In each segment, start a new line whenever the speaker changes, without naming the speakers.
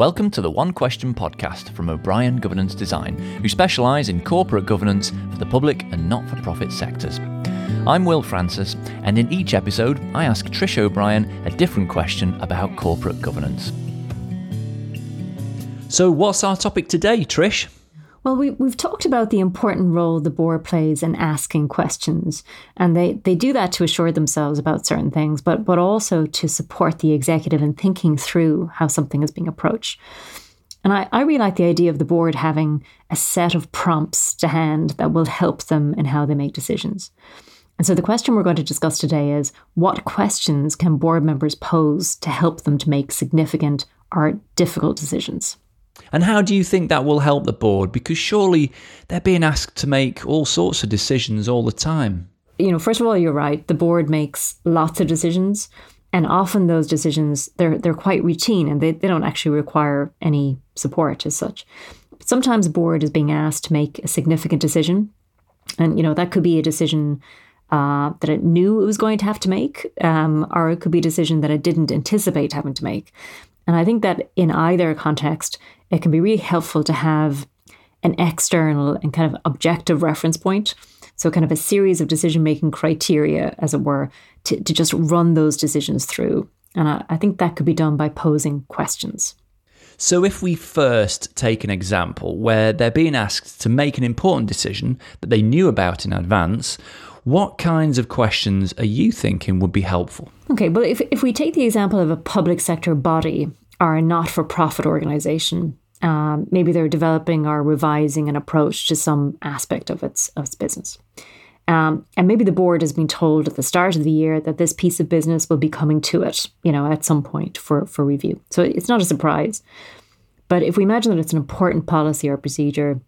Welcome to the One Question podcast from O'Brien Governance Design, who specialise in corporate governance for the public and not for profit sectors. I'm Will Francis, and in each episode, I ask Trish O'Brien a different question about corporate governance. So, what's our topic today, Trish?
Well, we, we've talked about the important role the board plays in asking questions, and they, they do that to assure themselves about certain things, but, but also to support the executive in thinking through how something is being approached. And I, I really like the idea of the board having a set of prompts to hand that will help them in how they make decisions. And so the question we're going to discuss today is what questions can board members pose to help them to make significant or difficult decisions?
And how do you think that will help the board? Because surely they're being asked to make all sorts of decisions all the time.
You know, first of all, you're right. The board makes lots of decisions. And often those decisions, they're, they're quite routine and they, they don't actually require any support as such. But sometimes a board is being asked to make a significant decision. And, you know, that could be a decision uh, that it knew it was going to have to make, um, or it could be a decision that it didn't anticipate having to make. And I think that in either context, it can be really helpful to have an external and kind of objective reference point. So, kind of a series of decision making criteria, as it were, to, to just run those decisions through. And I, I think that could be done by posing questions.
So, if we first take an example where they're being asked to make an important decision that they knew about in advance, what kinds of questions are you thinking would be helpful?
Okay, well, if, if we take the example of a public sector body or a not for profit organization, um, maybe they're developing or revising an approach to some aspect of its, of its business. Um, and maybe the board has been told at the start of the year that this piece of business will be coming to it, you know, at some point for, for review. So it's not a surprise. But if we imagine that it's an important policy or procedure,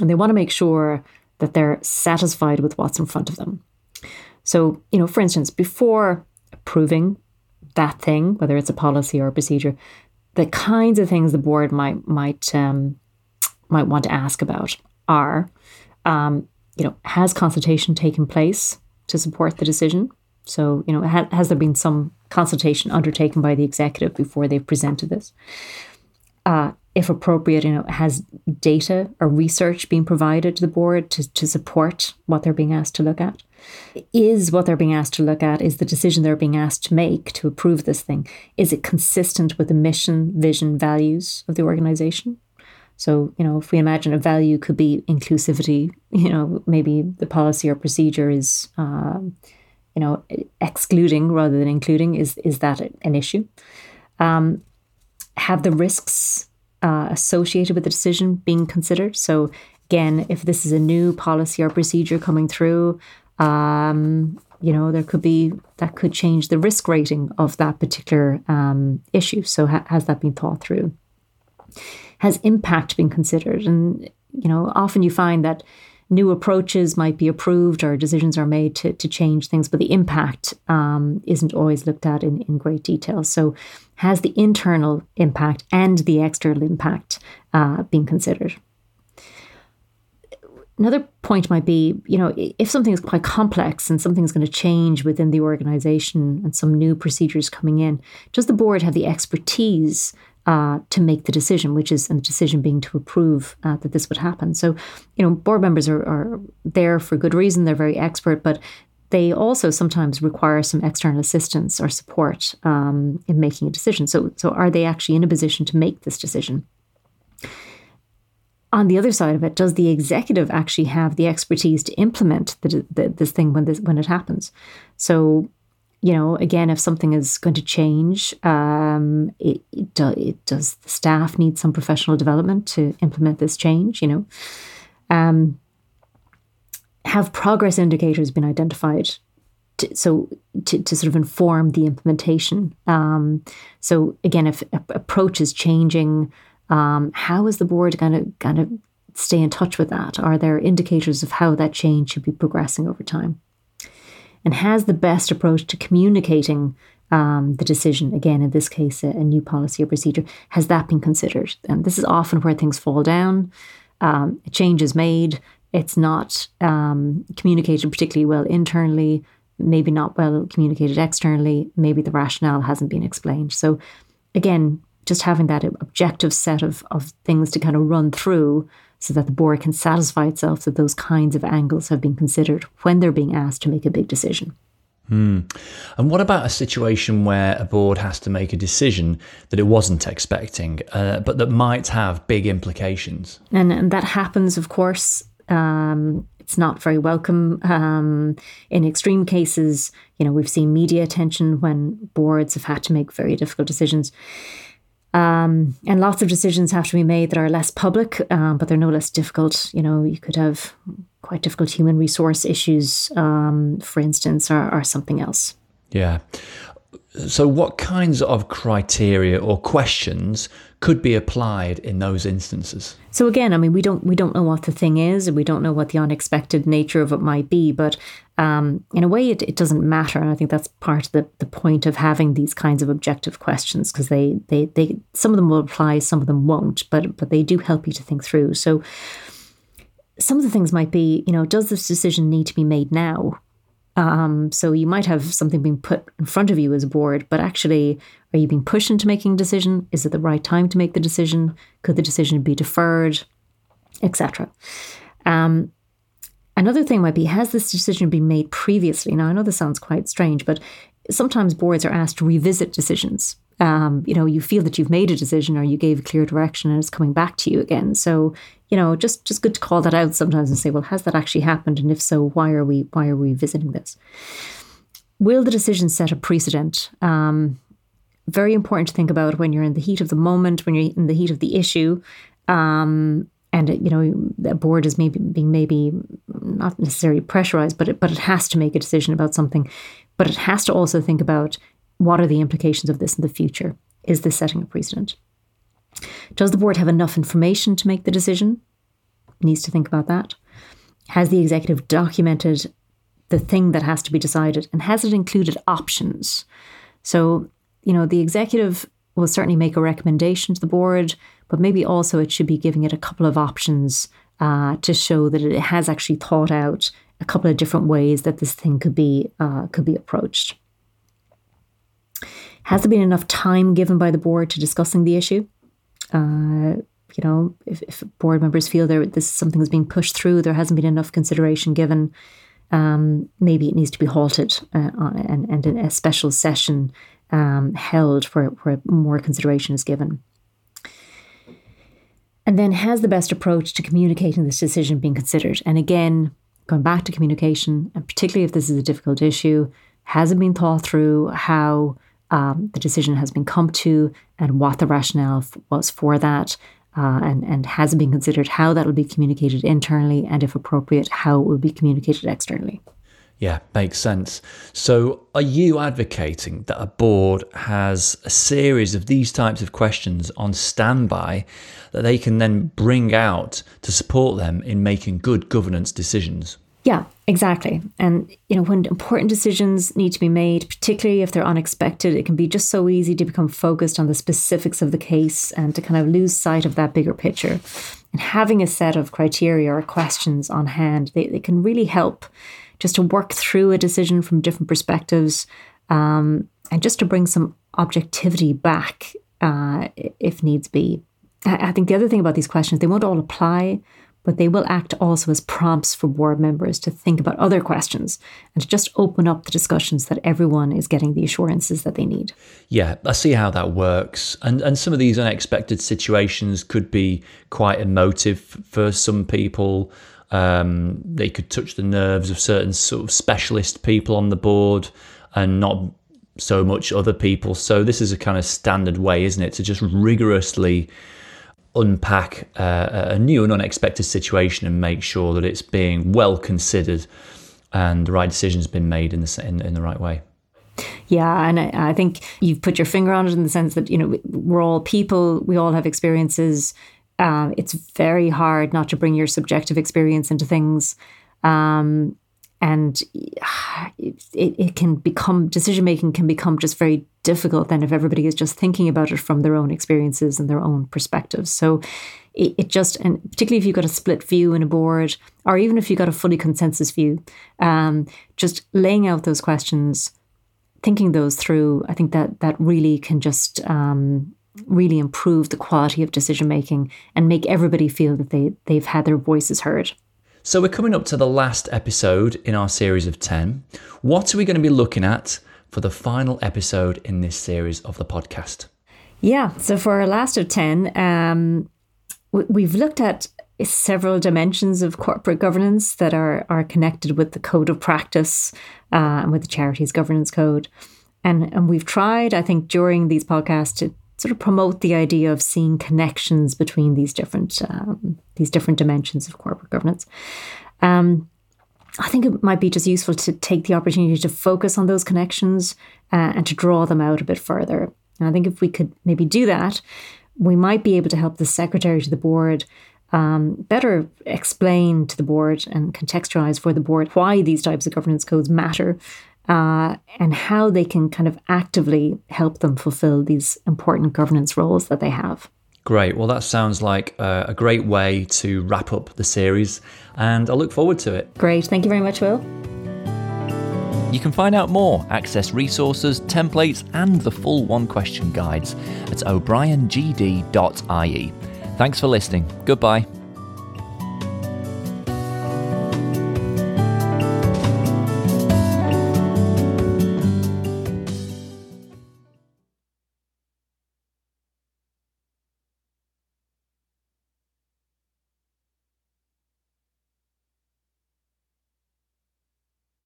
and they want to make sure that they're satisfied with what's in front of them. So, you know, for instance, before approving that thing, whether it's a policy or a procedure, the kinds of things the board might might um, might want to ask about are, um, you know, has consultation taken place to support the decision? So, you know, ha- has there been some consultation undertaken by the executive before they've presented this? Uh, if appropriate, you know, has data or research been provided to the board to, to support what they're being asked to look at? Is what they're being asked to look at, is the decision they're being asked to make to approve this thing, is it consistent with the mission, vision, values of the organization? So, you know, if we imagine a value could be inclusivity, you know, maybe the policy or procedure is, uh, you know, excluding rather than including. Is is that an issue? Um, have the risks uh, associated with the decision being considered? So, again, if this is a new policy or procedure coming through, um, you know, there could be that could change the risk rating of that particular um, issue. So, ha- has that been thought through? Has impact been considered? And, you know, often you find that new approaches might be approved or decisions are made to, to change things, but the impact um, isn't always looked at in, in great detail. So, has the internal impact and the external impact uh, been considered? Another point might be, you know, if something is quite complex and something is going to change within the organization and some new procedures coming in, does the board have the expertise uh, to make the decision, which is and the decision being to approve uh, that this would happen. So, you know, board members are, are there for good reason; they're very expert, but they also sometimes require some external assistance or support um, in making a decision. So, so are they actually in a position to make this decision? on the other side of it, does the executive actually have the expertise to implement the, the, this thing when this when it happens? So, you know, again, if something is going to change, um, it, it, do, it, does the staff need some professional development to implement this change? You know, um, have progress indicators been identified? To, so to, to sort of inform the implementation. Um, so again, if approach is changing um, how is the board going to kind of stay in touch with that? Are there indicators of how that change should be progressing over time? And has the best approach to communicating um, the decision, again, in this case, a, a, new policy or procedure, has that been considered? And this is often where things fall down. Um, a change is made, it's not um, communicated particularly well internally, maybe not well communicated externally, maybe the rationale hasn't been explained. So, again, just having that objective set of, of things to kind of run through so that the board can satisfy itself that those kinds of angles have been considered when they're being asked to make a big decision.
Hmm. And what about a situation where a board has to make a decision that it wasn't expecting, uh, but that might have big implications?
And, and that happens, of course. Um, it's not very welcome. Um, in extreme cases, you know, we've seen media attention when boards have had to make very difficult decisions. Um, and lots of decisions have to be made that are less public, um, but they're no less difficult. You know, you could have quite difficult human resource issues, um, for instance, or, or something else.
Yeah. So, what kinds of criteria or questions could be applied in those instances?
So again, I mean, we don't we don't know what the thing is, and we don't know what the unexpected nature of it might be. But um, in a way, it, it doesn't matter, and I think that's part of the, the point of having these kinds of objective questions because they, they they some of them will apply, some of them won't, but but they do help you to think through. So some of the things might be, you know, does this decision need to be made now? Um, so you might have something being put in front of you as a board, but actually, are you being pushed into making a decision? Is it the right time to make the decision? Could the decision be deferred, etc. Um, another thing might be: Has this decision been made previously? Now, I know this sounds quite strange, but sometimes boards are asked to revisit decisions um, you know, you feel that you've made a decision or you gave a clear direction and it's coming back to you again. So, you know, just just good to call that out sometimes and say, well, has that actually happened? And if so, why are we why are we visiting this? Will the decision set a precedent? Um, very important to think about when you're in the heat of the moment, when you're in the heat of the issue. Um, and you know the board is maybe being maybe not necessarily pressurized, but it, but it has to make a decision about something. But it has to also think about what are the implications of this in the future? Is this setting a precedent? Does the board have enough information to make the decision? Needs to think about that. Has the executive documented the thing that has to be decided and has it included options? So, you know, the executive will certainly make a recommendation to the board, but maybe also it should be giving it a couple of options uh, to show that it has actually thought out a couple of different ways that this thing could be uh, could be approached. Has there been enough time given by the board to discussing the issue? Uh, you know, if, if, board members feel there this is something that's being pushed through, there hasn't been enough consideration given. Um, maybe it needs to be halted uh, and, and a special session um, held where, where more consideration is given. And then, has the best approach to communicating this decision been considered? And again, going back to communication, and particularly if this is a difficult issue, has it been thought through how um, the decision has been come to and what the rationale f- was for that. Uh, and, and has it been considered how that will be communicated internally and, if appropriate, how it will be communicated externally?
Yeah, makes sense. So, are you advocating that a board has a series of these types of questions on standby that they can then bring out to support them in making good governance decisions?
Yeah, exactly. And you know, when important decisions need to be made, particularly if they're unexpected, it can be just so easy to become focused on the specifics of the case and to kind of lose sight of that bigger picture. And having a set of criteria or questions on hand, they, they can really help just to work through a decision from different perspectives um, and just to bring some objectivity back uh, if needs be. I, I think the other thing about these questions, they won't all apply but they will act also as prompts for board members to think about other questions and to just open up the discussions that everyone is getting the assurances that they need.
Yeah, I see how that works. And and some of these unexpected situations could be quite emotive for some people. Um, they could touch the nerves of certain sort of specialist people on the board and not so much other people. So this is a kind of standard way, isn't it, to just rigorously unpack uh, a new and unexpected situation and make sure that it's being well considered and the right decision's been made in the in, in the right way.
Yeah, and I, I, think you've put your finger on it in the sense that you know we're all people, we all have experiences. Um, it's very hard not to bring your subjective experience into things. Um, and it, it can become decision making can become just very difficult then if everybody is just thinking about it from their own experiences and their own perspectives so it, it just and particularly if you've got a split view in a board or even if you've got a fully consensus view um, just laying out those questions thinking those through i think that that really can just um, really improve the quality of decision making and make everybody feel that they, they've had their voices heard.
So, we're coming up to the last episode in our series of 10. What are we going to be looking at for the final episode in this series of the podcast?
Yeah, so for our last of 10, um, we've looked at several dimensions of corporate governance that are, are connected with the code of practice uh, and with the charities governance code. And, and we've tried, I think, during these podcasts to sort of promote the idea of seeing connections between these different um, these different dimensions of corporate governance. Um, I think it might be just useful to take the opportunity to focus on those connections uh, and to draw them out a bit further. And I think if we could maybe do that, we might be able to help the secretary to the board um, better explain to the board and contextualize for the board why these types of governance codes matter uh, and how they can kind of actively help them fulfill these important governance roles that they have.
Great. Well, that sounds like a, a great way to wrap up the series, and I look forward to it.
Great. Thank you very much, Will.
You can find out more, access resources, templates, and the full one question guides at o'briengd.ie. Thanks for listening. Goodbye.